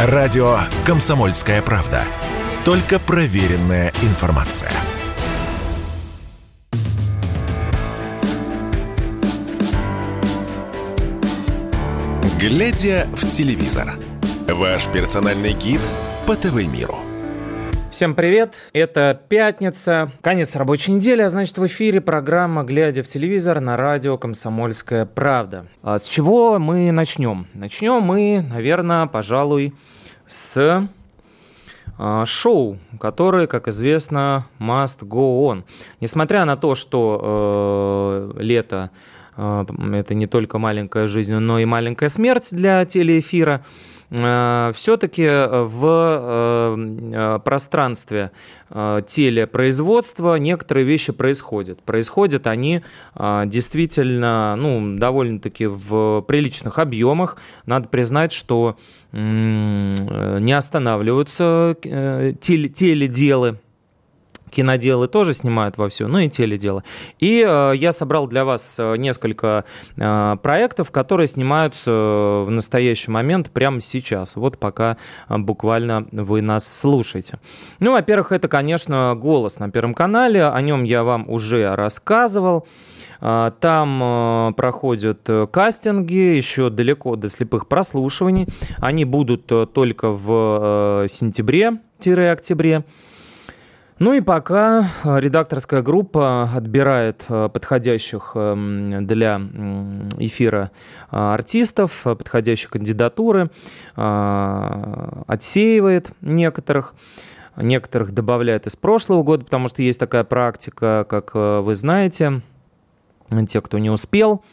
Радио «Комсомольская правда». Только проверенная информация. Глядя в телевизор. Ваш персональный гид по ТВ-миру. Всем привет! Это пятница, конец рабочей недели, а значит в эфире программа «Глядя в телевизор» на радио «Комсомольская правда». А с чего мы начнем? Начнем мы, наверное, пожалуй, с а, шоу, которое, как известно, must go on. Несмотря на то, что э, лето э, это не только маленькая жизнь, но и маленькая смерть для телеэфира, все-таки в э, э, пространстве телепроизводства некоторые вещи происходят. Происходят они действительно ну, довольно-таки в приличных объемах. Надо признать, что не останавливаются теледелы киноделы тоже снимают во все, ну и теледелы. И э, я собрал для вас э, несколько э, проектов, которые снимаются э, в настоящий момент прямо сейчас, вот пока э, буквально вы нас слушаете. Ну, во-первых, это, конечно, «Голос» на Первом канале, о нем я вам уже рассказывал. Там проходят кастинги, еще далеко до слепых прослушиваний. Они будут только в сентябре-октябре. Ну и пока э, редакторская группа отбирает э, подходящих эм, для эфира э, артистов, подходящие кандидатуры, отсеивает некоторых. Некоторых добавляет из прошлого года, потому что есть такая практика, как вы знаете, те, кто не успел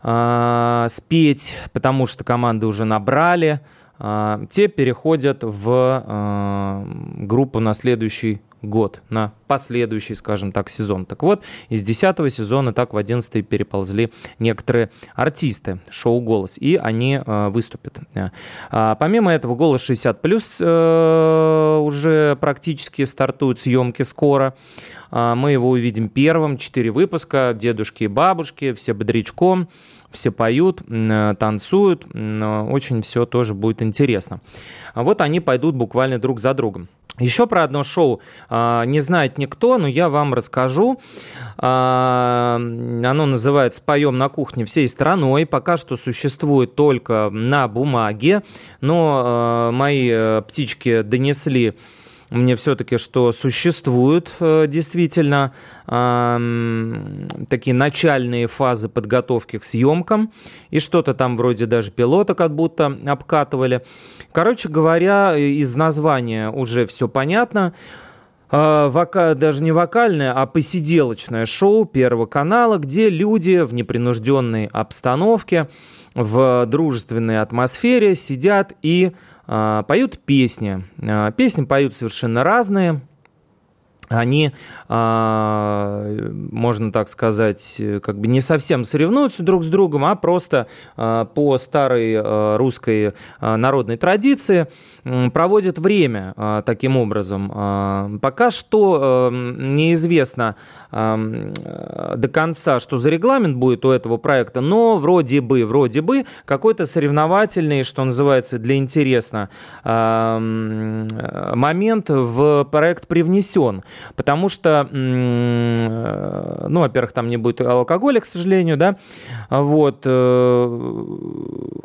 спеть, потому что команды уже набрали, те переходят в группу на следующий год на последующий, скажем так, сезон. Так вот, из 10 сезона так в 11 переползли некоторые артисты шоу «Голос», и они э, выступят. А, помимо этого, «Голос 60+,» э, уже практически стартуют съемки скоро. А, мы его увидим первым, четыре выпуска, дедушки и бабушки, все бодрячком, все поют, танцуют, очень все тоже будет интересно. А вот они пойдут буквально друг за другом. Еще про одно шоу а, не знает никто, но я вам расскажу. Оно называется «Поем на кухне всей страной». Пока что существует только на бумаге, но мои э, птички донесли мне все-таки, что существуют э, действительно такие начальные фазы подготовки к съемкам, и что-то там вроде даже пилота как будто обкатывали. Короче говоря, из названия уже все понятно. А, вока, даже не вокальное, а посиделочное шоу Первого канала, где люди в непринужденной обстановке, в дружественной атмосфере сидят и поют песни. А, песни поют совершенно разные. Они, а, можно так сказать, как бы не совсем соревнуются друг с другом, а просто по старой русской народной традиции проводят время таким образом. Пока что неизвестно, до конца, что за регламент будет у этого проекта, но вроде бы, вроде бы какой-то соревновательный, что называется, для интересно, момент в проект привнесен, потому что, э, ну, во-первых, там не будет алкоголя, к сожалению, да, вот, э,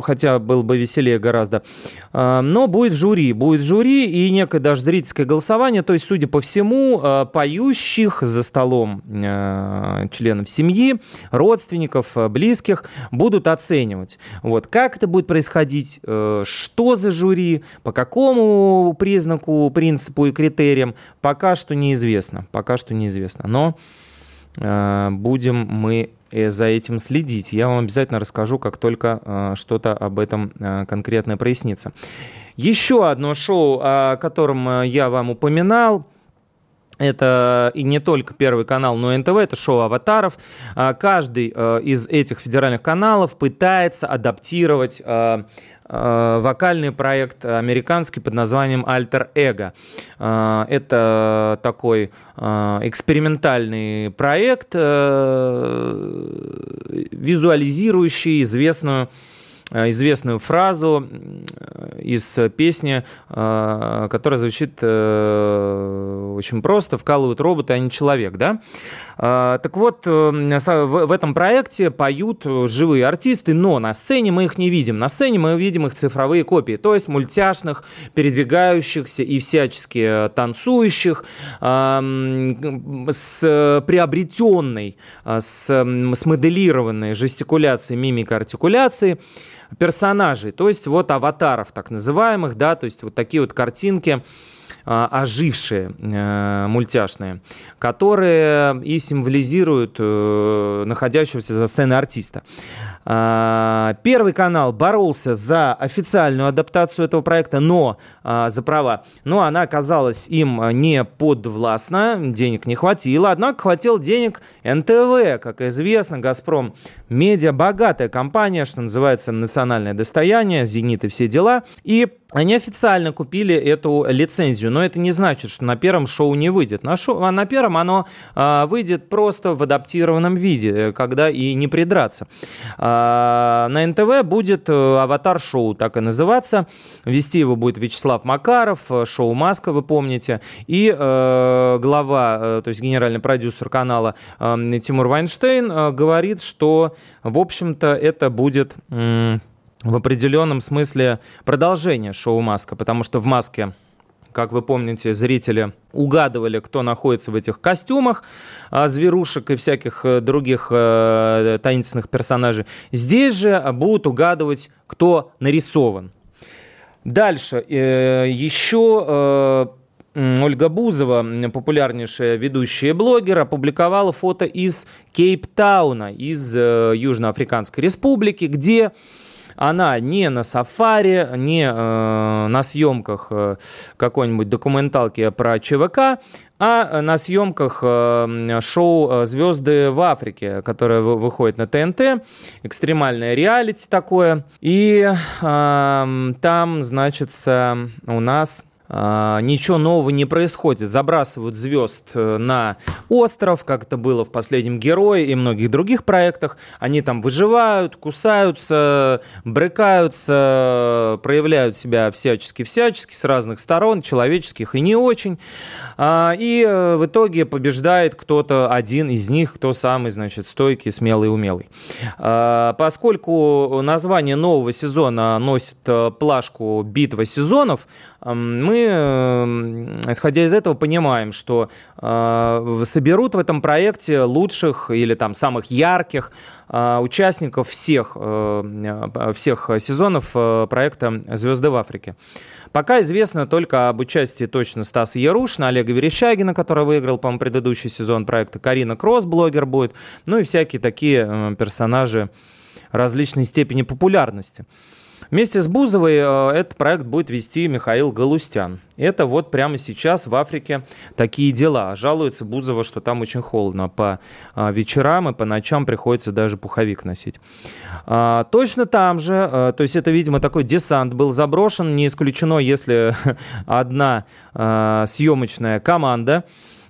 хотя было бы веселее гораздо, но будет жюри, будет жюри и некое даже зрительское голосование, то есть, судя по всему, поющих за столом Э, членов семьи, родственников, э, близких будут оценивать. Вот. Как это будет происходить, э, что за жюри, по какому признаку, принципу и критериям, пока что неизвестно. Пока что неизвестно. Но будем мы за этим следить. Я вам обязательно расскажу, как только что-то об этом конкретно прояснится. Еще одно шоу, о котором я вам упоминал – это и не только Первый канал, но и НТВ, это шоу аватаров. А, каждый э, из этих федеральных каналов пытается адаптировать э, э, вокальный проект американский под названием Alter Ego. Это такой экспериментальный проект, визуализирующий известную известную фразу из песни, которая звучит очень просто «Вкалывают роботы, а не человек», да? Так вот, э, в этом проекте поют живые артисты, но на сцене мы их не видим. На сцене мы видим их цифровые копии, то есть мультяшных, передвигающихся и всячески танцующих, с приобретенной, с смоделированной жестикуляцией, мимикой, артикуляцией персонажей, то есть вот аватаров так называемых, да, то есть вот такие вот картинки, а, ожившие э, мультяшные, которые и символизируют э, находящегося за сценой артиста. А, Первый канал боролся за официальную адаптацию этого проекта, но а, за права, но она оказалась им не подвластна, денег не хватило, однако хватил денег НТВ, как известно, Газпром медиа богатая компания, что называется национальное достояние, Зенит и все дела, и они официально купили эту лицензию, но это не значит, что на первом шоу не выйдет. На, шоу, а на первом оно а, выйдет просто в адаптированном виде, когда и не придраться. А, на НТВ будет э, аватар-шоу, так и называться. Вести его будет Вячеслав Макаров, э, шоу «Маска», вы помните, и э, глава, э, то есть генеральный продюсер канала э, Тимур Вайнштейн э, говорит, что, в общем-то, это будет... Э, в определенном смысле продолжение шоу «Маска», потому что в «Маске» как вы помните, зрители угадывали, кто находится в этих костюмах, а, зверушек и всяких э, других э, таинственных персонажей. Здесь же будут угадывать, кто нарисован. Дальше. Э, еще Ольга Бузова, популярнейшая ведущая блогер, опубликовала фото из Кейптауна, из Южноафриканской республики, где она не на сафари, не э, на съемках э, какой-нибудь документалки про ЧВК, а на съемках э, шоу э, «Звезды в Африке», которое выходит на ТНТ, экстремальное реалити такое. И э, там, значится, у нас ничего нового не происходит. Забрасывают звезд э, на остров, как это было в последнем «Герое» и многих других проектах. Они там выживают, кусаются, брыкаются, проявляют себя всячески-всячески с разных сторон, человеческих и не очень. А, и э, в итоге побеждает кто-то один из них, кто самый, значит, стойкий, смелый, умелый. А, поскольку название нового сезона носит э, плашку «Битва сезонов», мы, исходя из этого, понимаем, что э, соберут в этом проекте лучших или там самых ярких э, участников всех, э, всех сезонов проекта «Звезды в Африке». Пока известно только об участии точно Стаса Ярушина, Олега Верещагина, который выиграл, по-моему, предыдущий сезон проекта, Карина Кросс, блогер будет, ну и всякие такие персонажи различной степени популярности. Вместе с Бузовой э, этот проект будет вести Михаил Галустян. Это вот прямо сейчас в Африке такие дела. Жалуется Бузова, что там очень холодно. По э, вечерам и по ночам приходится даже пуховик носить. А, точно там же, э, то есть это, видимо, такой десант был заброшен. Не исключено, если одна съемочная команда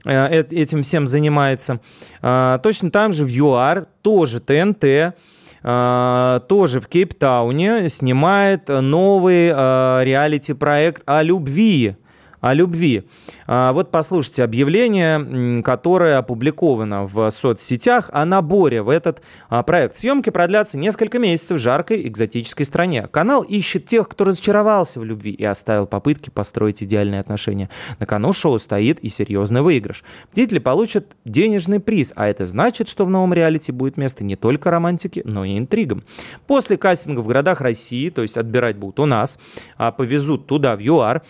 этим всем занимается. А, точно там же в ЮАР, тоже ТНТ, тоже в Кейптауне снимает новый а, реалити-проект о любви о любви. А, вот послушайте объявление, которое опубликовано в соцсетях о наборе в этот а, проект. Съемки продлятся несколько месяцев в жаркой экзотической стране. Канал ищет тех, кто разочаровался в любви и оставил попытки построить идеальные отношения. На кону шоу стоит и серьезный выигрыш. Деятели получат денежный приз, а это значит, что в новом реалити будет место не только романтике, но и интригам. После кастинга в городах России, то есть отбирать будут у нас, а повезут туда, в ЮАР,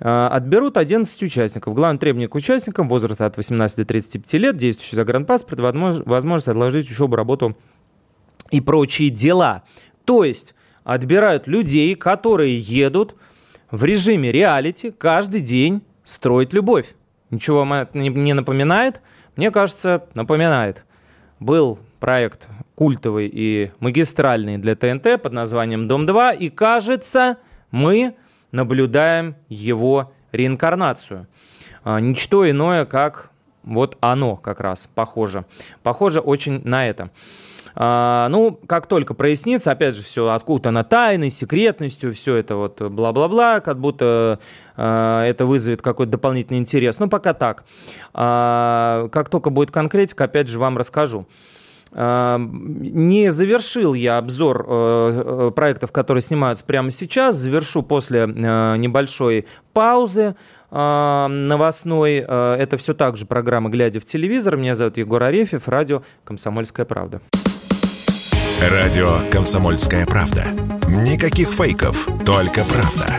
отберут 11 участников. Главное требование к участникам – возраст от 18 до 35 лет, действующий загранпаспорт, возможность отложить учебу, работу и прочие дела. То есть отбирают людей, которые едут в режиме реалити каждый день строить любовь. Ничего вам это не напоминает? Мне кажется, напоминает. Был проект культовый и магистральный для ТНТ под названием «Дом-2», и кажется, мы наблюдаем его реинкарнацию. А, ничто иное, как вот оно как раз похоже. Похоже очень на это. А, ну, как только прояснится, опять же, все откуда на тайной, секретностью, все это вот бла-бла-бла, как будто а, это вызовет какой-то дополнительный интерес. Ну, пока так. Как только будет конкретика, опять же, вам расскажу. Не завершил я обзор э, э, проектов, которые снимаются прямо сейчас. Завершу после э, небольшой паузы новостной. Это все так же программа «Глядя в телевизор». Меня зовут Егор Арефьев, радио «Комсомольская правда». Радио «Комсомольская правда». Никаких фейков, только правда.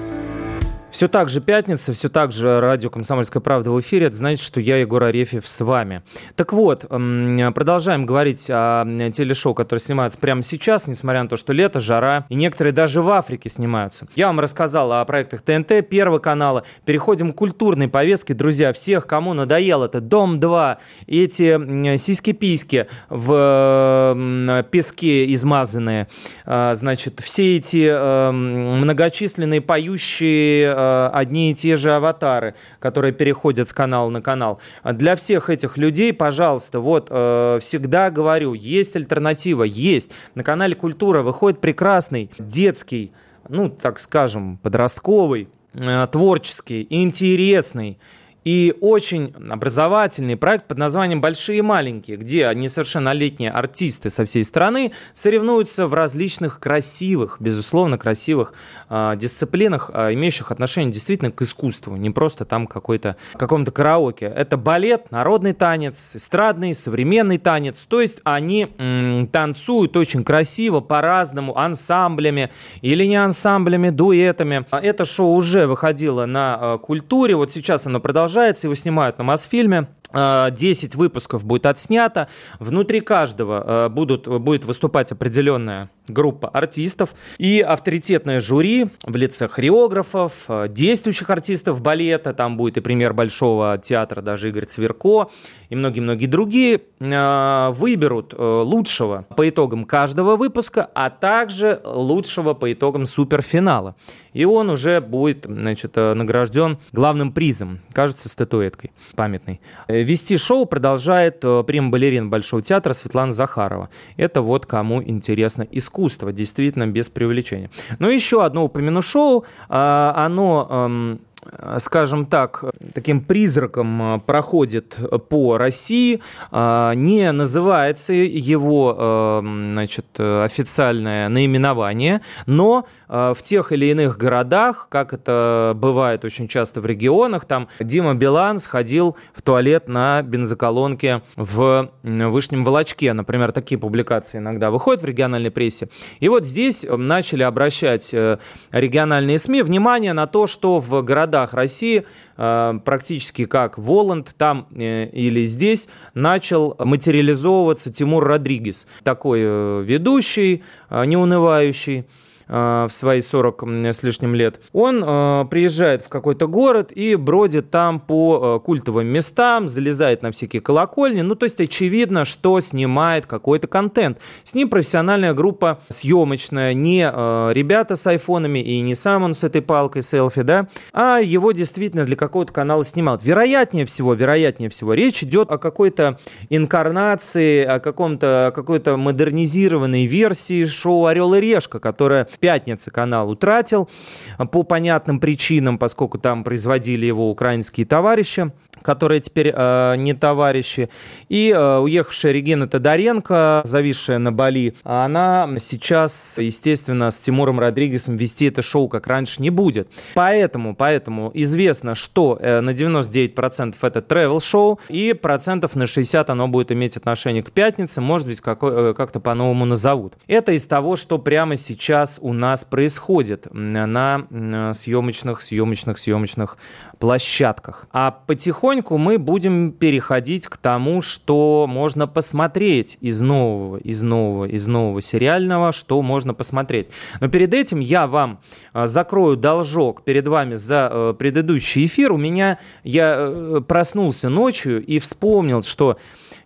Все так же пятница, все так же радио «Комсомольская правда» в эфире. Это значит, что я, Егор Арефьев, с вами. Так вот, продолжаем говорить о телешоу, которые снимаются прямо сейчас, несмотря на то, что лето, жара, и некоторые даже в Африке снимаются. Я вам рассказал о проектах ТНТ, Первого канала. Переходим к культурной повестке. Друзья, всех, кому надоел это «Дом-2», эти сиськи-письки в песке измазанные, а, значит, все эти многочисленные поющие а, одни и те же аватары, которые переходят с канала на канал. Для всех этих людей, пожалуйста, вот э, всегда говорю, есть альтернатива, есть. На канале Культура выходит прекрасный детский, ну, так скажем, подростковый, э, творческий, интересный, и очень образовательный проект под названием «Большие и маленькие», где несовершеннолетние артисты со всей страны соревнуются в различных красивых, безусловно, красивых э, дисциплинах, э, имеющих отношение действительно к искусству, не просто там какой-то, каком-то караоке. Это балет, народный танец, эстрадный, современный танец, то есть они м, танцуют очень красиво, по-разному, ансамблями или не ансамблями, дуэтами. Это шоу уже выходило на э, культуре, вот сейчас оно продолжается продолжается, его снимают на Мосфильме. 10 а, выпусков будет отснято. Внутри каждого а, будут, будет выступать определенная группа артистов и авторитетное жюри в лице хореографов, а, действующих артистов балета. Там будет и пример Большого театра, даже Игорь Цверко и многие-многие другие. Выберут лучшего по итогам каждого выпуска, а также лучшего по итогам суперфинала. И он уже будет значит, награжден главным призом, кажется, статуэткой памятной. Вести шоу продолжает э, прим-балерин Большого театра Светлана Захарова. Это вот кому интересно искусство, действительно без преувеличения. Но еще одно упомяну шоу. А, оно эм, скажем так, таким призраком э, проходит по России, не называется его э, значит, официальное наименование, но э, в тех или иных городах, как это бывает очень часто в регионах, там Дима Билан сходил в туалет на бензоколонке в Вышнем Волочке. Например, такие публикации иногда выходят в региональной прессе. И вот здесь начали обращать региональные СМИ внимание на то, что в городах городах России, э, практически как Воланд там э, или здесь, начал материализовываться Тимур Родригес. Такой э, ведущий, неунывающий, в свои 40 с лишним лет, он э, приезжает в какой-то город и бродит там по э, культовым местам, залезает на всякие колокольни. Ну, то есть очевидно, что снимает какой-то контент. С ним профессиональная группа съемочная, не ребята с айфонами и не сам он с этой палкой селфи, да, а его действительно для какого-то канала снимают. Вероятнее всего, вероятнее всего, речь идет о какой-то инкарнации, о каком-то какой-то модернизированной версии шоу «Орел и решка», которая пятницы канал утратил по понятным причинам, поскольку там производили его украинские товарищи которые теперь э, не товарищи. И э, уехавшая Регина Тодоренко, зависшая на Бали, она сейчас, естественно, с Тимуром Родригесом вести это шоу, как раньше, не будет. Поэтому, поэтому известно, что э, на 99% это travel шоу и процентов на 60 оно будет иметь отношение к пятнице, может быть, какой, э, как-то по-новому назовут. Это из того, что прямо сейчас у нас происходит на съемочных, съемочных, съемочных площадках. А потихоньку мы будем переходить к тому, что можно посмотреть из нового, из нового, из нового сериального, что можно посмотреть. Но перед этим я вам а, закрою должок перед вами за э, предыдущий эфир. У меня я э, проснулся ночью и вспомнил, что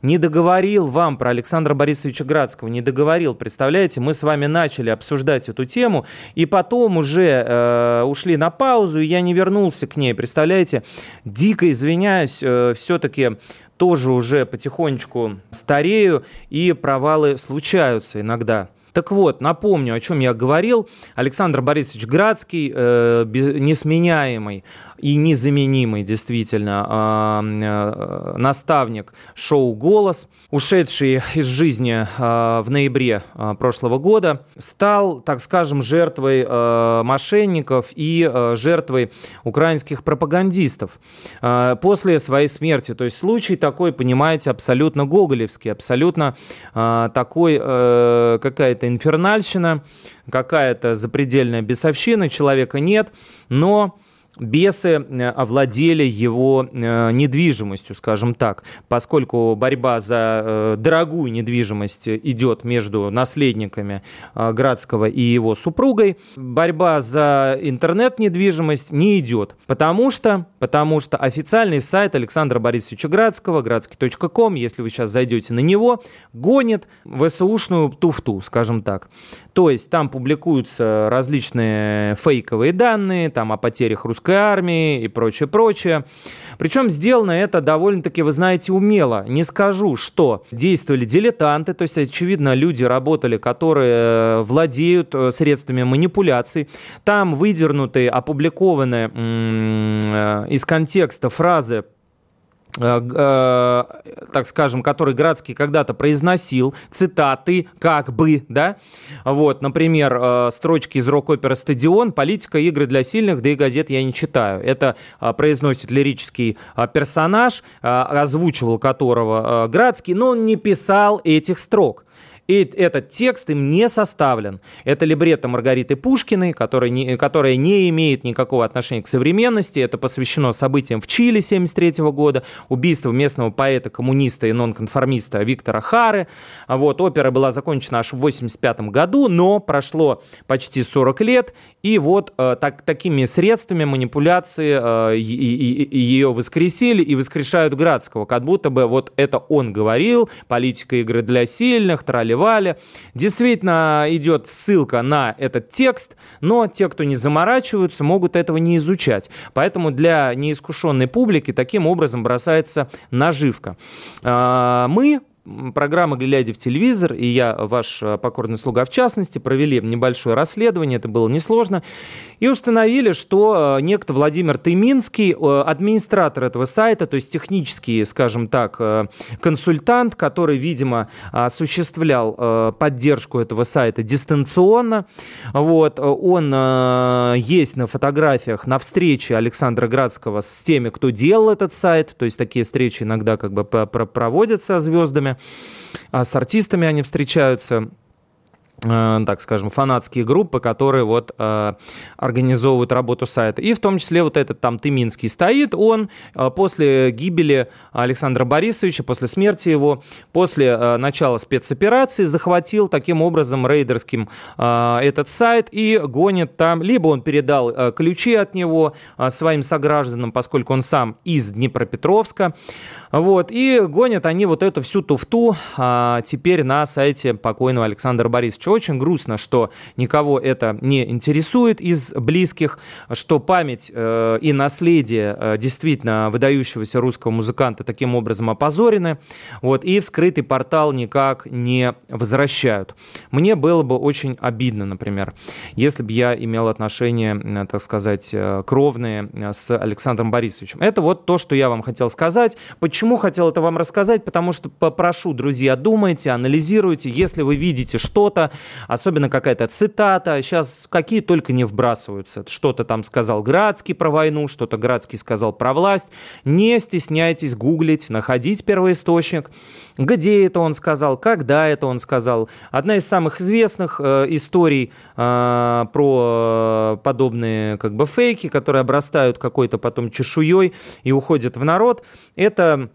не договорил вам про Александра Борисовича Градского, не договорил, представляете, мы с вами начали обсуждать эту тему, и потом уже э, ушли на паузу, и я не вернулся к ней, представляете, дико извиняюсь, э, все-таки тоже уже потихонечку старею, и провалы случаются иногда. Так вот, напомню, о чем я говорил. Александр Борисович Градский, э, без, несменяемый и незаменимый действительно а, э, наставник шоу «Голос», ушедший из жизни а, в ноябре а, прошлого года, стал, так скажем, жертвой мошенников и жертвой украинских пропагандистов. После своей смерти, то есть случай такой, понимаете, абсолютно гоголевский, абсолютно такой э, какая-то инфернальщина, какая-то запредельная бесовщина, человека нет, но бесы э, овладели его э, недвижимостью, скажем так, поскольку борьба за э, дорогую недвижимость идет между наследниками Градского и его супругой, борьба за интернет-недвижимость не идет, потому что, потому что официальный сайт Александра Борисовича Градского, градский.ком, если вы сейчас зайдете на него, гонит ВСУшную туфту, скажем так. То есть там публикуются различные фейковые данные, там о потерях русской армии и прочее, прочее. Причем сделано это довольно-таки, вы знаете, умело. Не скажу, что действовали дилетанты, то есть, очевидно, люди работали, которые владеют э, средствами манипуляций. Там выдернуты, опубликованы э, из контекста фразы Э, э, так скажем, который Градский когда-то произносил, цитаты, как бы, да, вот, например, э, строчки из рок-оперы «Стадион», «Политика, игры для сильных», да и газет я не читаю. Это произносит лирический персонаж, озвучивал которого Градский, но он не писал этих строк. И этот текст им не составлен. Это либретто Маргариты Пушкиной, которая не, которая не имеет никакого отношения к современности. Это посвящено событиям в Чили 1973 года, убийству местного поэта-коммуниста и нонконформиста Виктора Хары. Вот, опера была закончена аж в 1985 году, но прошло почти 40 лет, и вот э, так, такими средствами манипуляции э, ее воскресили и воскрешают Градского, как будто бы вот это он говорил, политика игры для сильных, трали-вали. Действительно идет ссылка на этот текст, но те, кто не заморачиваются, могут этого не изучать. Поэтому для неискушенной публики таким образом бросается наживка. Э, мы программа «Глядя в телевизор», и я, ваш э, покорный слуга в частности, провели небольшое расследование, это было несложно, и установили, что э, некто Владимир Тыминский, э, администратор этого сайта, то есть технический, скажем так, консультант, который, видимо, осуществлял поддержку этого сайта дистанционно, вот, он есть на фотографиях на встрече Александра Градского с теми, кто делал этот сайт, то есть такие встречи иногда как бы проводятся звездами, с артистами они встречаются так скажем, фанатские группы, которые вот э, организовывают работу сайта. И в том числе вот этот там Тыминский стоит, он э, после гибели Александра Борисовича, после смерти его, после э, начала спецоперации захватил таким образом рейдерским э, этот сайт и гонит там, либо он передал э, ключи от него э, своим согражданам, поскольку он сам из Днепропетровска, вот, и гонят они вот эту всю туфту а, теперь на сайте покойного Александра Борисовича. Очень грустно, что никого это не интересует из близких, что память э, и наследие э, действительно выдающегося русского музыканта таким образом опозорены, вот, и в скрытый портал никак не возвращают. Мне было бы очень обидно, например, если бы я имел отношения, так сказать, э, кровные э, с Александром Борисовичем. Это вот то, что я вам хотел сказать. Почему хотел это вам рассказать? Потому что попрошу, друзья, думайте, анализируйте. Если вы видите что-то, особенно какая-то цитата. Сейчас какие только не вбрасываются. Что-то там сказал Градский про войну, что-то Градский сказал про власть. Не стесняйтесь гуглить, находить первоисточник. Где это он сказал, когда это он сказал. Одна из самых известных э, историй э, про подобные как бы фейки, которые обрастают какой-то потом чешуей и уходят в народ, это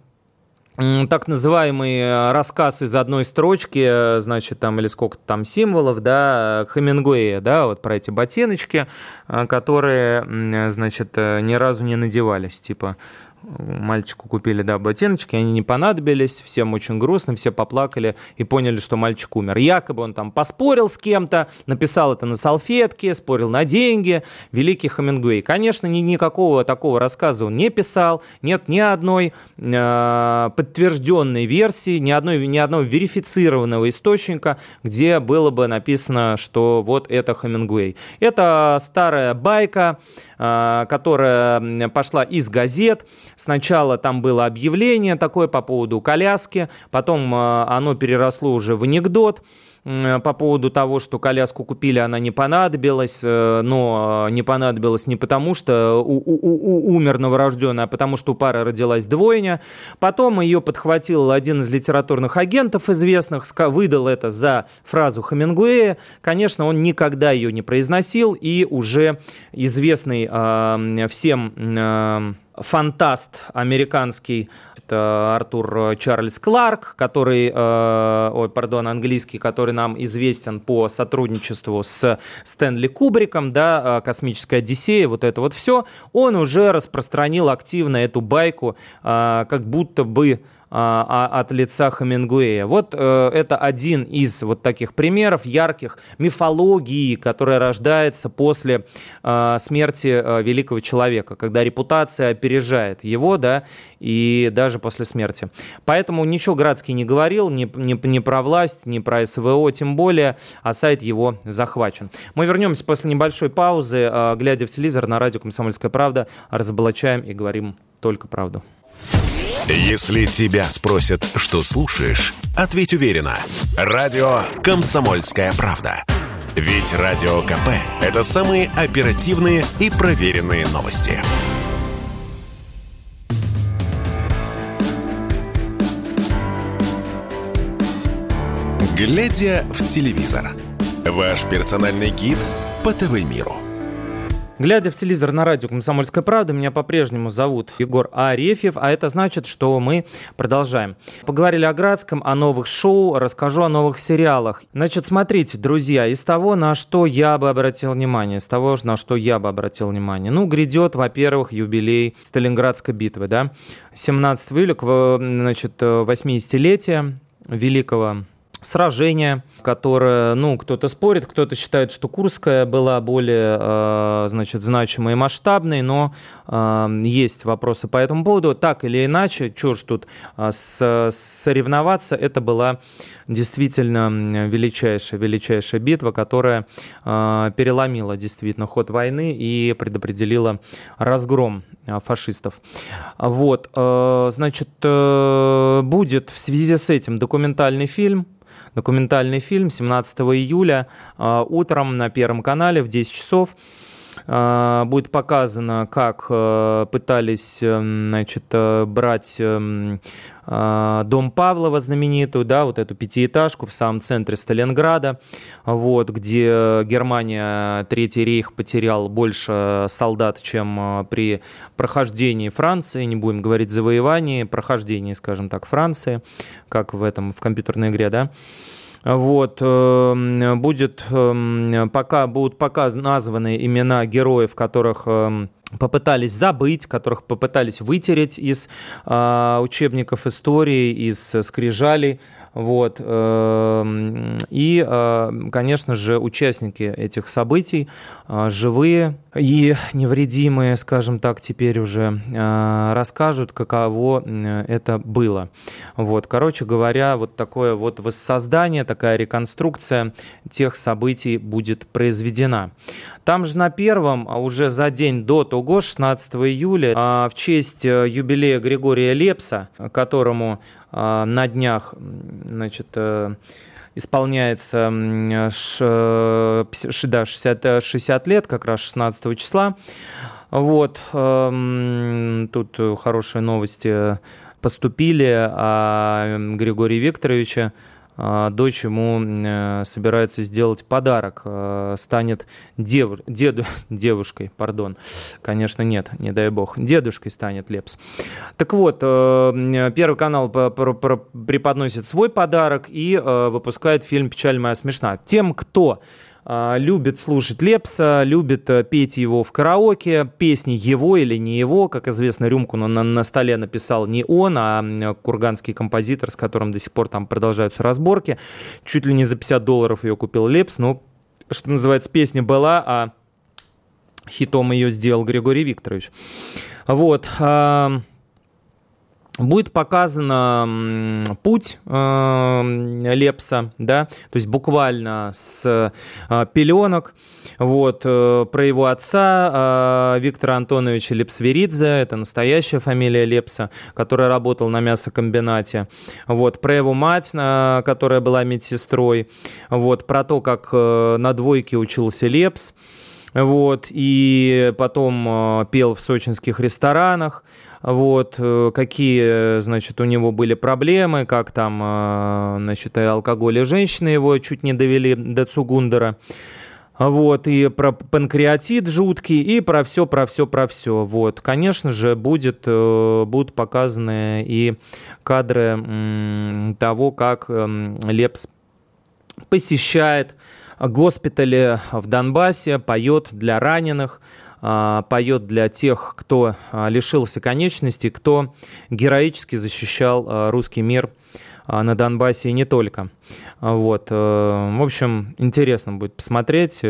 так называемый э, рассказ из одной строчки, э, значит, там, или сколько там символов, да, Хемингуэя, да, вот про эти ботиночки, э, которые, значит, ни разу не надевались, типа, Мальчику купили, да, ботиночки, они не понадобились, всем очень грустно, все поплакали и поняли, что мальчик умер. Якобы он там поспорил с кем-то, написал это на салфетке, спорил на деньги. Великий Хемингуэй. Конечно, ни, никакого такого рассказа он не писал, нет ни одной э, подтвержденной версии, ни, одной, ни одного верифицированного источника, где было бы написано, что вот это Хемингуэй. Это старая байка, э, которая пошла из газет, Сначала там было объявление такое по поводу коляски, потом э, оно переросло уже в анекдот по поводу того, что коляску купили, она не понадобилась, э, но не понадобилась не потому, что у, у, у, умер новорожденный, а потому что у пары родилась двойня. Потом ее подхватил один из литературных агентов известных, выдал это за фразу Хемингуэя. Конечно, он никогда ее не произносил, и уже известный э, всем э, фантаст американский, Артур Чарльз Кларк, который, э, ой, пардон, английский, который нам известен по сотрудничеству с Стэнли Кубриком, да, э, «Космическая Одиссея», вот это вот все, он уже распространил активно эту байку, э, как будто бы от лица Хемингуэя. Вот э, это один из вот таких примеров ярких мифологии, которая рождается после э, смерти э, великого человека, когда репутация опережает его, да, и даже после смерти. Поэтому ничего Градский не говорил, ни, ни, ни про власть, ни про СВО, тем более, а сайт его захвачен. Мы вернемся после небольшой паузы, глядя в телевизор на радио «Комсомольская правда», разоблачаем и говорим только правду. Если тебя спросят, что слушаешь, ответь уверенно. Радио «Комсомольская правда». Ведь Радио КП – это самые оперативные и проверенные новости. Глядя в телевизор. Ваш персональный гид по ТВ-миру. Глядя в телевизор на радио «Комсомольская правда», меня по-прежнему зовут Егор Арефьев, а это значит, что мы продолжаем. Поговорили о Градском, о новых шоу, расскажу о новых сериалах. Значит, смотрите, друзья, из того, на что я бы обратил внимание, из того, на что я бы обратил внимание. Ну, грядет, во-первых, юбилей Сталинградской битвы, да, 17 июля, значит, 80-летие великого сражение, которое, ну, кто-то спорит, кто-то считает, что Курская была более, э, значит, значимой и масштабной, но э, есть вопросы по этому поводу. Так или иначе, что ж тут э, соревноваться, это была действительно величайшая, величайшая битва, которая переломила действительно ход войны и предопределила разгром фашистов. Вот, значит, будет в связи с этим документальный фильм документальный фильм 17 июля а, утром на Первом канале в 10 часов будет показано, как э, пытались эм, значит, э, брать эм, а, дом Павлова знаменитую, да, вот эту пятиэтажку в самом центре Сталинграда, вот, где Германия, Третий рейх потерял больше солдат, чем а, при прохождении Франции, не будем говорить завоевании, прохождении, скажем так, Франции, как в этом, в компьютерной игре, да, вот, эм, будет, эм, пока будут пока названы имена героев, которых эм, попытались забыть, которых попытались вытереть из э, учебников истории, из скрижалей. Вот. Эм, и, э, конечно же, участники этих событий э, живые и невредимые, скажем так, теперь уже э, расскажут, каково это было. Вот. Короче говоря, вот такое вот воссоздание, такая реконструкция тех событий будет произведена. Там же на первом, а уже за день до того, 16 июля, в честь юбилея Григория Лепса, которому а, на днях значит, э, исполняется ш, да, 60, 60 лет, как раз 16 числа. Вот, эм, тут хорошие новости поступили о Григории Викторовиче. А, дочь ему э, собирается сделать подарок, э, станет дев, деду, девушкой, пардон, конечно нет, не дай бог, дедушкой станет Лепс. Так вот, э, Первый канал преподносит свой подарок и выпускает фильм «Печаль моя смешна». Тем, кто а, любит слушать Лепса, любит э, петь его в караоке, песни его или не его. Как известно, рюмку на, на, на столе написал не он, а курганский композитор, с которым до сих пор там продолжаются разборки. Чуть ли не за 50 долларов ее купил Лепс. Ну, что называется, песня была, а хитом ее сделал Григорий Викторович. Вот будет показан путь э, Лепса, да, то есть буквально с э, пеленок, вот, э, про его отца э, Виктора Антоновича Лепсверидзе, это настоящая фамилия Лепса, который работал на мясокомбинате, вот, про его мать, которая была медсестрой, вот, про то, как на двойке учился Лепс, вот, и потом пел в сочинских ресторанах, вот, э, какие, значит, у него были проблемы, как там, э, значит, алкоголь, и женщины его чуть не довели до Цугундера. Вот, и про панкреатит жуткий, и про все, про все, про все. Вот, конечно же, будет, э, будут показаны и кадры того, как эм, Лепс посещает госпитали в Донбассе, поет для раненых, поет для тех, кто а, лишился конечностей, кто героически защищал а, русский мир на Донбассе и не только. Вот. Э, в общем, интересно будет посмотреть.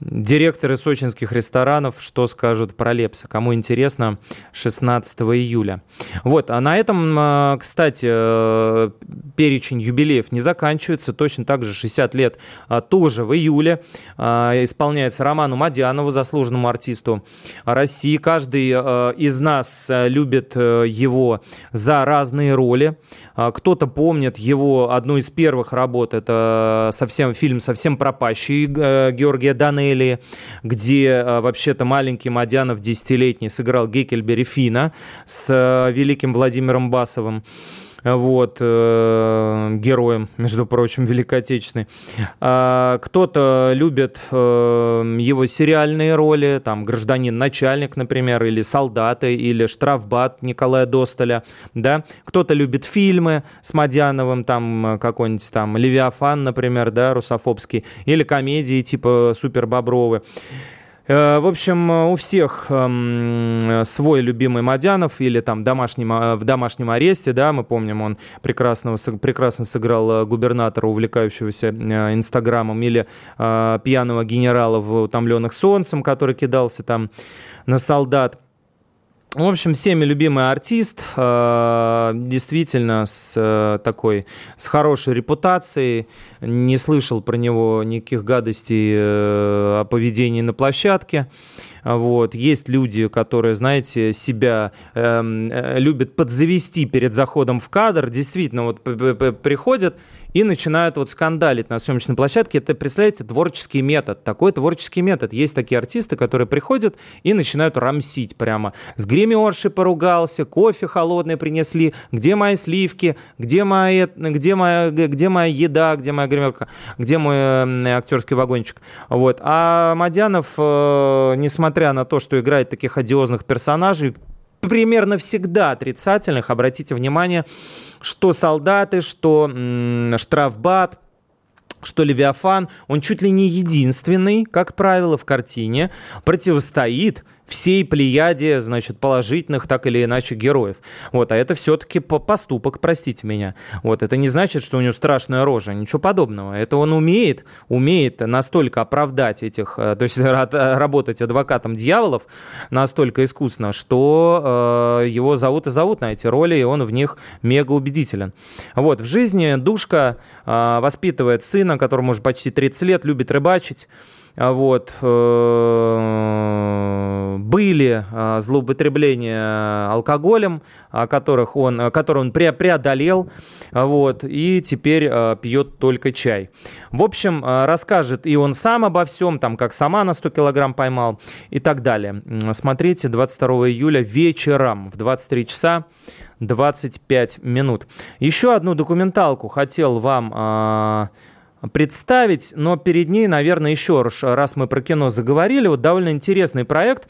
Э, Директоры сочинских ресторанов что скажут про Лепса? Кому интересно, 16 июля. Вот, а на этом, а, кстати, э, перечень юбилеев не заканчивается. Точно так же 60 лет а, тоже в июле а, исполняется Роману Мадянову, заслуженному артисту России. Каждый из нас любит э, его за разные роли. Кто-то помнит его одну из первых работ, это совсем фильм «Совсем пропащий» э, Георгия Данелии, где а, вообще-то маленький Мадянов, десятилетний, сыграл Геккельбери Фина с а, великим Владимиром Басовым вот, э, героем, между прочим, Великой Отечественной. А, кто-то любит э, его сериальные роли, там, гражданин-начальник, например, или солдаты, или штрафбат Николая Достоля, да. Кто-то любит фильмы с Мадяновым, там, какой-нибудь там Левиафан, например, да, русофобский, или комедии типа Супер Бобровы. Э, в общем, у всех эм, свой любимый Мадянов или там домашнем, в домашнем аресте, да, мы помним, он прекрасно, прекрасно сыграл э, губернатора, увлекающегося э, Инстаграмом, или пьяного генерала в «Утомленных солнцем», который кидался там на солдат. В общем, всеми любимый артист, э, действительно с э, такой, с хорошей репутацией. Не слышал про него никаких гадостей э, о поведении на площадке. Вот. Есть люди, которые, знаете, себя эм, любят подзавести перед заходом в кадр. Действительно, вот приходят и начинают вот скандалить на съемочной площадке. Это, представляете, творческий метод. Такой творческий метод. Есть такие артисты, которые приходят и начинают рамсить прямо. С гримершей поругался, кофе холодный принесли, где мои сливки, где моя, где моя, где моя еда, где моя гримерка, где мой актерский вагончик. Вот. А Мадянов, э, несмотря на то, что играет таких одиозных персонажей, примерно всегда отрицательных, обратите внимание, что солдаты, что штрафбат, что Левиафан, он чуть ли не единственный, как правило, в картине противостоит всей плеяде, значит, положительных так или иначе героев. Вот, а это все-таки поступок, простите меня. Вот, это не значит, что у него страшная рожа, ничего подобного. Это он умеет, умеет настолько оправдать этих, э, то есть работать адвокатом дьяволов настолько искусно, что э, его зовут и зовут на эти роли, и он в них мега убедителен. Вот, в жизни Душка э, воспитывает сына, которому уже почти 30 лет, любит рыбачить, Вот. Э, были э, злоупотребления алкоголем, которых он, который он преодолел, вот, и теперь пьет только чай. В общем, расскажет и он сам обо всем, там, как сама на 100 килограмм поймал и так далее. Смотрите 22 июля вечером в 23 часа 25 минут. Еще одну документалку хотел вам представить, но перед ней, наверное, еще раз, раз мы про кино заговорили, вот довольно интересный проект.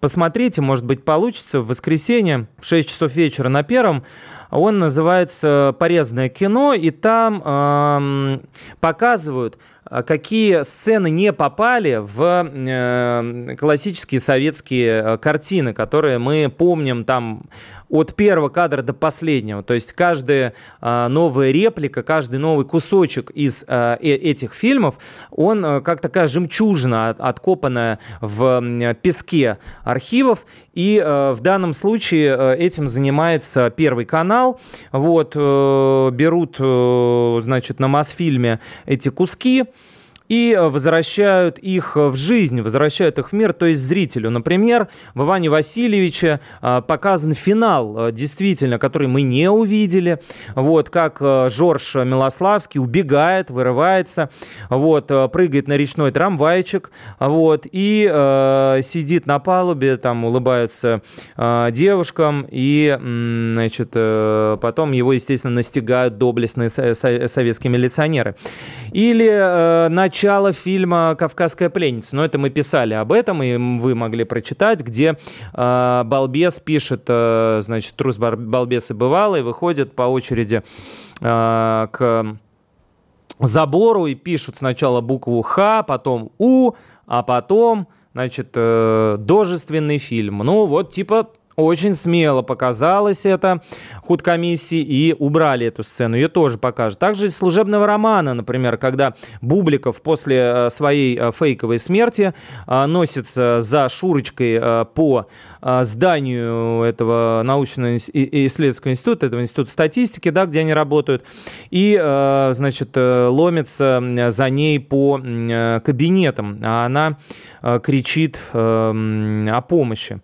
Посмотрите, может быть, получится в воскресенье в 6 часов вечера на первом. Он называется «Порезанное кино», и там э, показывают, какие сцены не попали в э, классические советские картины, которые мы помним там от первого кадра до последнего. То есть каждая а, новая реплика, каждый новый кусочек из а, э, этих фильмов, он а, как такая жемчужина, откопанная в песке архивов. И э, в данном случае э, этим занимается Первый канал. Вот, э, берут, э, значит, на Мосфильме эти куски, и э, возвращают их в жизнь, возвращают их в мир, то есть зрителю. Например, в Иване Васильевиче э, показан финал, э, действительно, который мы не увидели. Вот, как Жорж Милославский убегает, вырывается, вот, прыгает на речной трамвайчик, вот, и э, сидит на палубе, там улыбаются э, девушкам, и, значит, э, потом его, естественно, настигают доблестные советские милиционеры. Или э, начало фильма «Кавказская пленница». Но это мы писали об этом, и вы могли прочитать, где э, Балбес пишет, э, значит, трус Балбес и бывалый, выходит по очереди э, к забору и пишут сначала букву «Х», потом «У», а потом, значит, э, дожественный фильм. Ну, вот типа очень смело показалось это худкомиссии и убрали эту сцену. Ее тоже покажут. Также из служебного романа, например, когда Бубликов после э, своей э, фейковой смерти э, носится за Шурочкой по зданию этого научного исследовательского института, этого института статистики, да, где они работают, и, значит, ломится за ней по кабинетам, а она кричит о помощи.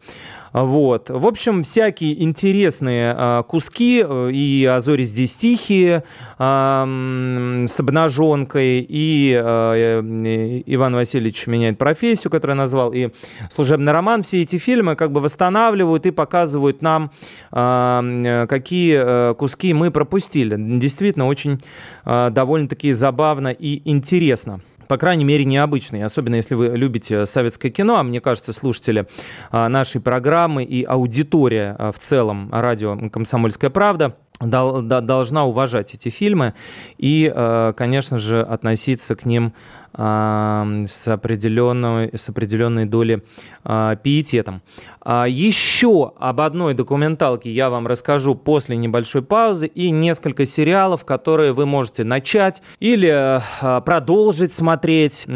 Вот. В общем, всякие интересные э, куски, и «А зори здесь тихие», э, с обнаженкой, и э, Иван Васильевич меняет профессию, которую я назвал, и «Служебный роман». Все эти фильмы как бы восстанавливают и показывают нам, э, какие э, куски мы пропустили. Действительно, очень э, довольно-таки забавно и интересно по крайней мере, необычный, особенно если вы любите советское кино, а мне кажется, слушатели а, нашей программы и аудитория а, в целом радио «Комсомольская правда» должна уважать эти фильмы и, а, конечно же, относиться к ним с определенной, с определенной долей э, пиететом. А еще об одной документалке я вам расскажу после небольшой паузы и несколько сериалов, которые вы можете начать или э, продолжить смотреть,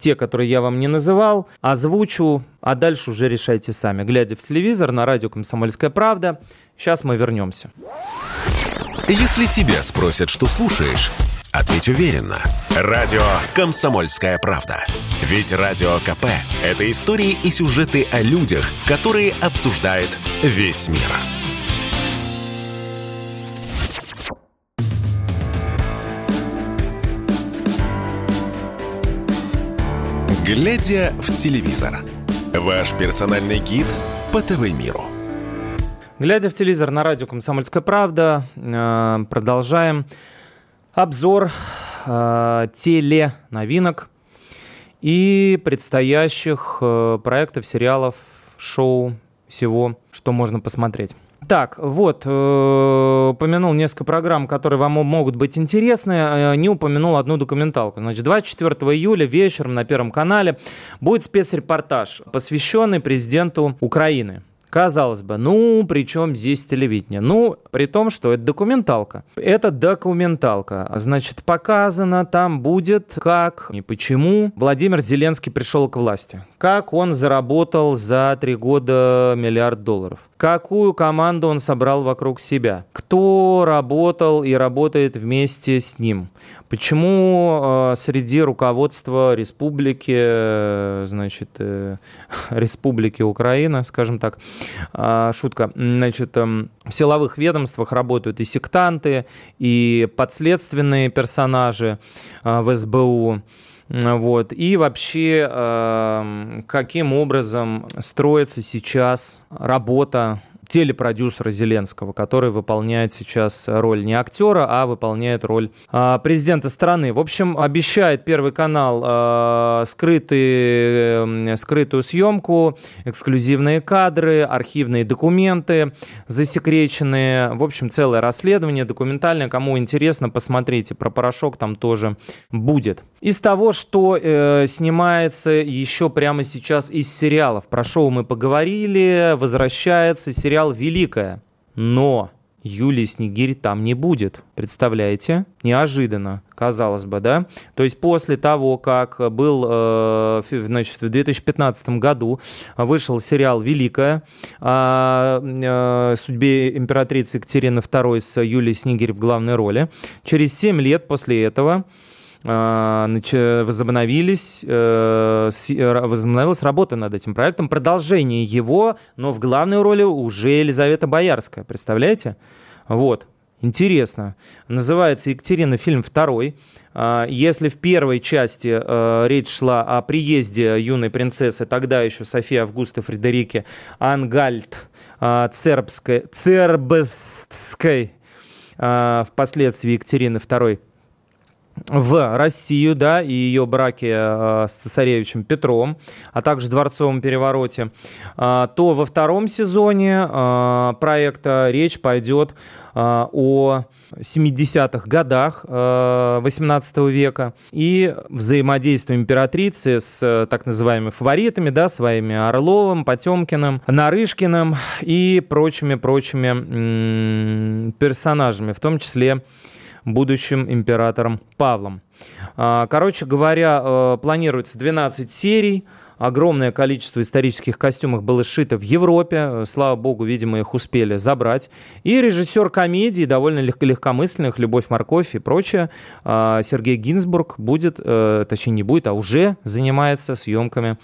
те, которые я вам не называл, озвучу, а дальше уже решайте сами, глядя в телевизор на радио «Комсомольская правда». Сейчас мы вернемся. Если тебя спросят, что слушаешь, Ответь уверенно. Радио «Комсомольская правда». Ведь Радио КП – это истории и сюжеты о людях, которые обсуждает весь мир. Глядя в телевизор. Ваш персональный гид по ТВ-миру. Глядя в телевизор на радио «Комсомольская правда», э, продолжаем обзор э, теленовинок и предстоящих э, проектов, сериалов, шоу, всего, что можно посмотреть. Так, вот, э, упомянул несколько программ, которые вам могут быть интересны, э, не упомянул одну документалку. Значит, 24 июля вечером на Первом канале будет спецрепортаж, посвященный президенту Украины Казалось бы, ну, при чем здесь телевидение? Ну, при том, что это документалка. Это документалка. Значит, показано там будет, как и почему Владимир Зеленский пришел к власти. Как он заработал за три года миллиард долларов какую команду он собрал вокруг себя, кто работал и работает вместе с ним, почему э, среди руководства республики, э, значит, э, республики Украина, скажем так, э, шутка, значит, э, в силовых ведомствах работают и сектанты, и подследственные персонажи э, в СБУ, вот. И вообще, э, каким образом строится сейчас работа телепродюсера Зеленского, который выполняет сейчас роль не актера, а выполняет роль а, президента страны. В общем, обещает Первый канал а, скрытые, скрытую съемку, эксклюзивные кадры, архивные документы засекреченные. В общем, целое расследование документальное. Кому интересно, посмотрите. Про порошок там тоже будет. Из того, что э, снимается еще прямо сейчас из сериалов. Про шоу мы поговорили. Возвращается сериал сериал «Великая». Но Юлии Снегирь там не будет. Представляете? Неожиданно, казалось бы, да? То есть после того, как был э, значит, в 2015 году вышел сериал «Великая» о э, судьбе императрицы Екатерины II с Юлией Снегирь в главной роли, через 7 лет после этого а, возобновились, э, возобновилась работа над этим проектом. Продолжение его, но в главной роли уже Елизавета Боярская. Представляете? Вот. Интересно. Называется «Екатерина. Фильм второй». А, если в первой части э, речь шла о приезде юной принцессы, тогда еще Софии Августы Фредерике Ангальд а, Цербской, Цербской, впоследствии Екатерины II в Россию, да, и ее браке э, с цесаревичем Петром, а также дворцовом перевороте, э, то во втором сезоне э, проекта речь пойдет о 70-х годах 18 века и взаимодействие императрицы с так называемыми фаворитами, да, своими Орловым, Потемкиным, Нарышкиным и прочими-прочими персонажами, в том числе будущим императором Павлом. А, короче говоря, э, планируется 12 серий. Огромное количество исторических костюмов было сшито в Европе. Слава богу, видимо, их успели забрать. И режиссер комедии, довольно легко легкомысленных, «Любовь, морковь» и прочее, а, Сергей Гинзбург будет, э, точнее не будет, а уже занимается съемками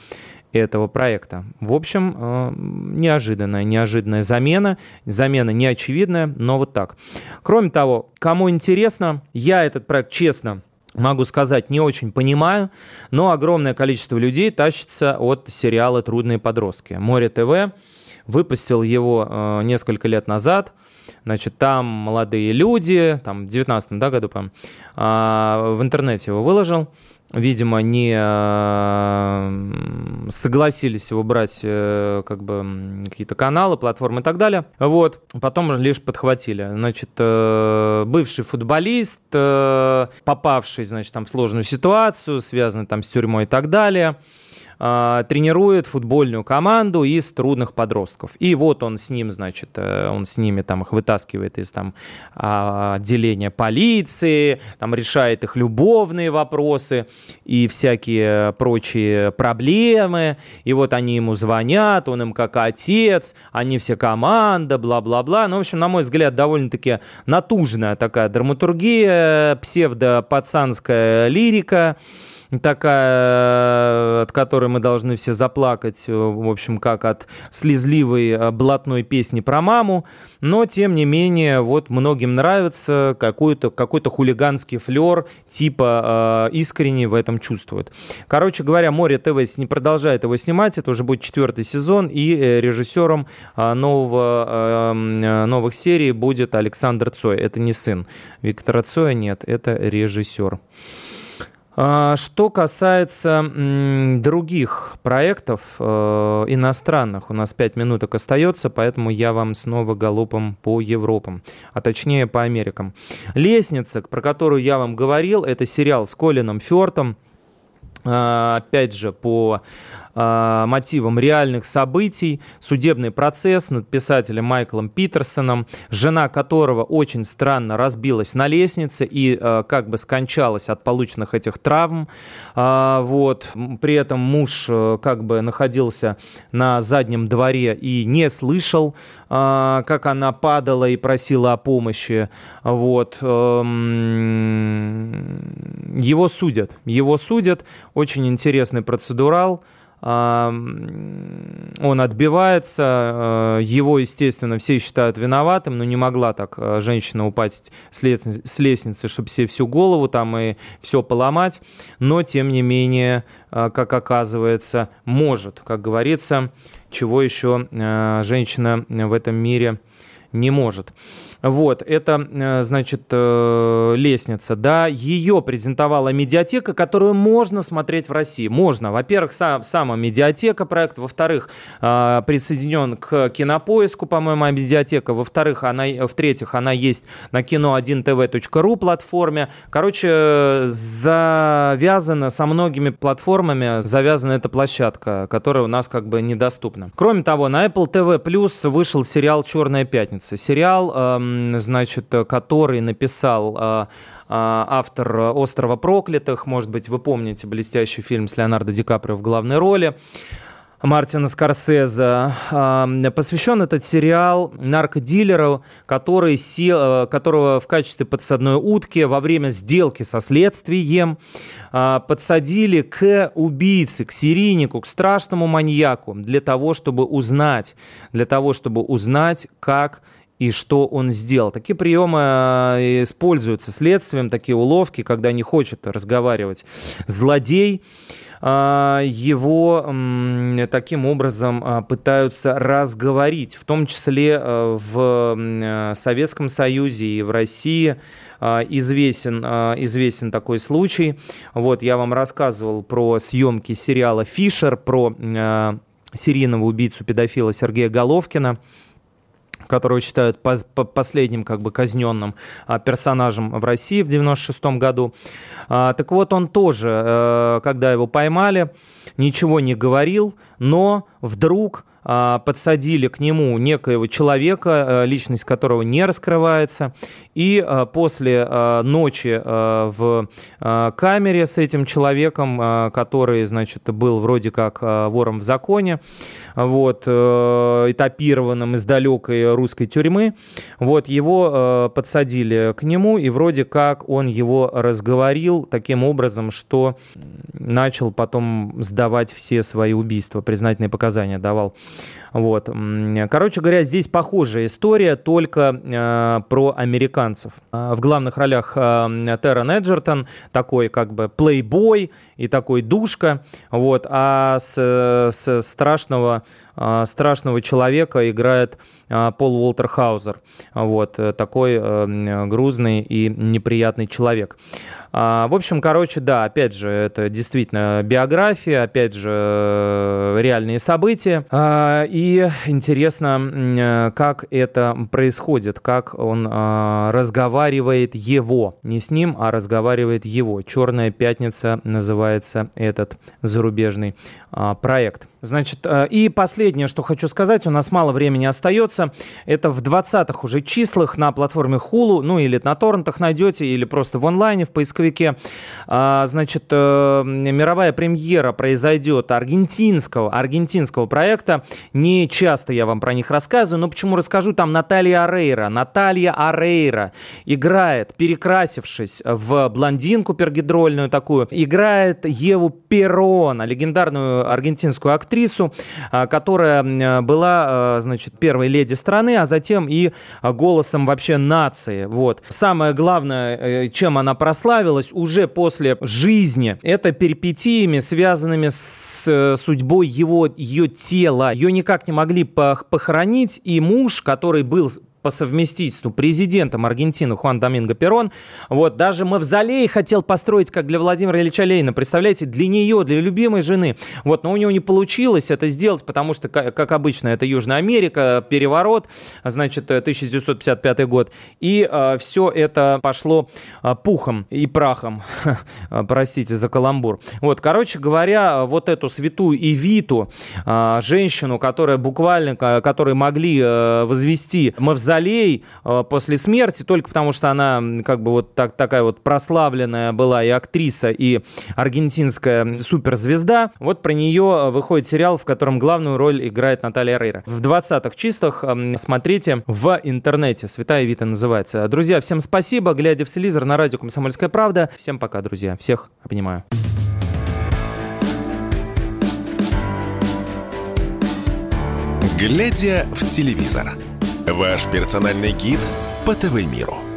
этого проекта. В общем, э, неожиданная, неожиданная замена. Замена неочевидная, но вот так. Кроме того, кому интересно, я этот проект, честно, могу сказать, не очень понимаю, но огромное количество людей тащится от сериала «Трудные подростки». Море ТВ выпустил его э, несколько лет назад. Значит, там молодые люди, там в 19 да, году, по а, в интернете его выложил видимо, не э, согласились его брать э, как бы какие-то каналы, платформы и так далее. Вот. Потом лишь подхватили. Значит, э, бывший футболист, попавший, значит, там в сложную ситуацию, связанный там с тюрьмой и так далее, а, тренирует футбольную команду из трудных подростков. И вот он с ним, значит, э, он с ними там их вытаскивает из там а, отделения полиции, там решает их любовные вопросы и всякие прочие проблемы. И вот они ему звонят, он им как отец, они все команда, бла-бла-бла. Ну, в общем, на мой взгляд, довольно-таки натужная такая драматургия, псевдо-пацанская лирика такая, от которой мы должны все заплакать, э, в общем, как от слезливой э, блатной песни про маму, но, тем не менее, вот многим нравится какой-то какой хулиганский флер, типа э, искренне в этом чувствует. Короче говоря, Море ТВ не продолжает его снимать, это уже будет четвертый сезон, и э, режиссером нового, э, новых серий будет Александр Цой. Это не сын Виктора Цоя, нет, это режиссер. А, что касается других проектов э, иностранных, у нас 5 минуток остается, поэтому я вам снова галопом по Европам, а точнее по Америкам. «Лестница», про которую я вам говорил, это сериал с Колином Фёртом, а, опять же, по э, мотивам реальных событий. Судебный процесс над писателем Майклом Питерсоном, жена которого очень странно разбилась на лестнице и э, как бы скончалась от полученных этих травм. Э, вот. При этом муж э, как бы находился на заднем дворе и не слышал, э, как она падала и просила о помощи. Вот. Э, его судят. Его судят. Очень интересный процедурал он отбивается, э, его, естественно, все считают виноватым, но не могла так э, женщина упасть с лестницы, чтобы себе всю голову там и все поломать, но, тем не менее, э, как оказывается, может, как говорится, чего еще женщина в этом мире не может. Вот, это, э, значит, э, лестница, да, ее презентовала медиатека, которую можно смотреть в России. Можно. Во-первых, сам, сама медиатека проект, во-вторых, э, присоединен к кинопоиску, по-моему, медиатека, во-вторых, она, в-третьих, она есть на кино1tv.ru платформе. Короче, завязана со многими платформами, завязана эта площадка, которая у нас как бы недоступна. Кроме того, на Apple TV Plus вышел сериал «Черная пятница». Сериал эм, значит, который написал а, а, автор «Острова проклятых». Может быть, вы помните блестящий фильм с Леонардо Ди Каприо в главной роли. Мартина Скорсезе. А, посвящен этот сериал наркодилеру, который сел, которого в качестве подсадной утки во время сделки со следствием подсадили к убийце, к серийнику, к страшному маньяку для того, чтобы узнать, для того, чтобы узнать, как и что он сделал. Такие приемы э, используются следствием, такие уловки, когда не хочет разговаривать злодей, э, его таким образом э, пытаются разговорить, в том числе в Советском Союзе и в России известен, известен такой случай. Вот я вам рассказывал про съемки сериала «Фишер», про серийного убийцу-педофила Сергея Головкина которого считают последним как бы казненным а, персонажем в России в 96 году. А, так вот, он тоже, э, когда его поймали, ничего не говорил, но вдруг подсадили к нему некоего человека, э, личность которого не раскрывается, и а, после а, ночи в камере с этим человеком, который, значит, был вроде как вором в законе, вот, э, этапированным из далекой русской тюрьмы, вот, его подсадили к нему, и вроде как он его разговорил таким образом, что начал потом сдавать все свои убийства, признательные показания давал. Вот. Короче говоря, здесь похожая история, только э, про американцев. Э, в главных ролях э, Террен Эджертон, такой как бы плейбой и такой душка, вот, а с, с страшного э, страшного человека играет Пол Уолтер Хаузер. Вот, такой грузный и неприятный человек. А, в общем, короче, да, опять же, это действительно биография, опять же, э, реальные события. А, и интересно, э, как это происходит, как он а, разговаривает его, не с ним, а разговаривает его. «Черная пятница» называется этот зарубежный проект. Значит, э, и последнее, что хочу сказать, у нас мало времени остается, это в 20-х уже числах на платформе Hulu, ну или на торрентах найдете, или просто в онлайне, в поисковике. А, значит, э, мировая премьера произойдет аргентинского, аргентинского проекта. Не часто я вам про них рассказываю, но почему расскажу, там Наталья Арейра. Наталья Арейра играет, перекрасившись в блондинку пергидрольную такую, играет Еву Перона, легендарную аргентинскую актрису, актрису, а, которая была, а, значит, первой леди страны, а затем и голосом вообще нации. Вот. Самое главное, э, чем она прославилась уже после жизни, это перипетиями, связанными с э, судьбой его, ее тела. Ее никак не могли похоронить, и муж, который был по совместительству президентом Аргентины Хуан Доминго Перон. Вот, даже мавзолей хотел построить, как для Владимира Ильича Ленина, представляете, для нее, для любимой жены. Вот, но у него не получилось это сделать, потому что, как обычно, это Южная Америка, переворот, значит, 1955 год, и э, все это пошло э, пухом и прахом, простите за каламбур. Вот, короче говоря, вот эту святую Ивиту, э, женщину, которая буквально, которые могли э, возвести мавзолей э, после смерти, только потому что она как бы вот так, такая вот прославленная была и актриса, и аргентинская суперзвезда. Вот про нее выходит сериал, в котором главную роль играет Наталья Рейра. В 20-х чистых э, смотрите в интернете. «Святая Вита» называется. Друзья, всем спасибо. Глядя в телевизор на радио «Комсомольская правда». Всем пока, друзья. Всех обнимаю. Глядя в телевизор. Ваш персональный гид по ТВ-миру.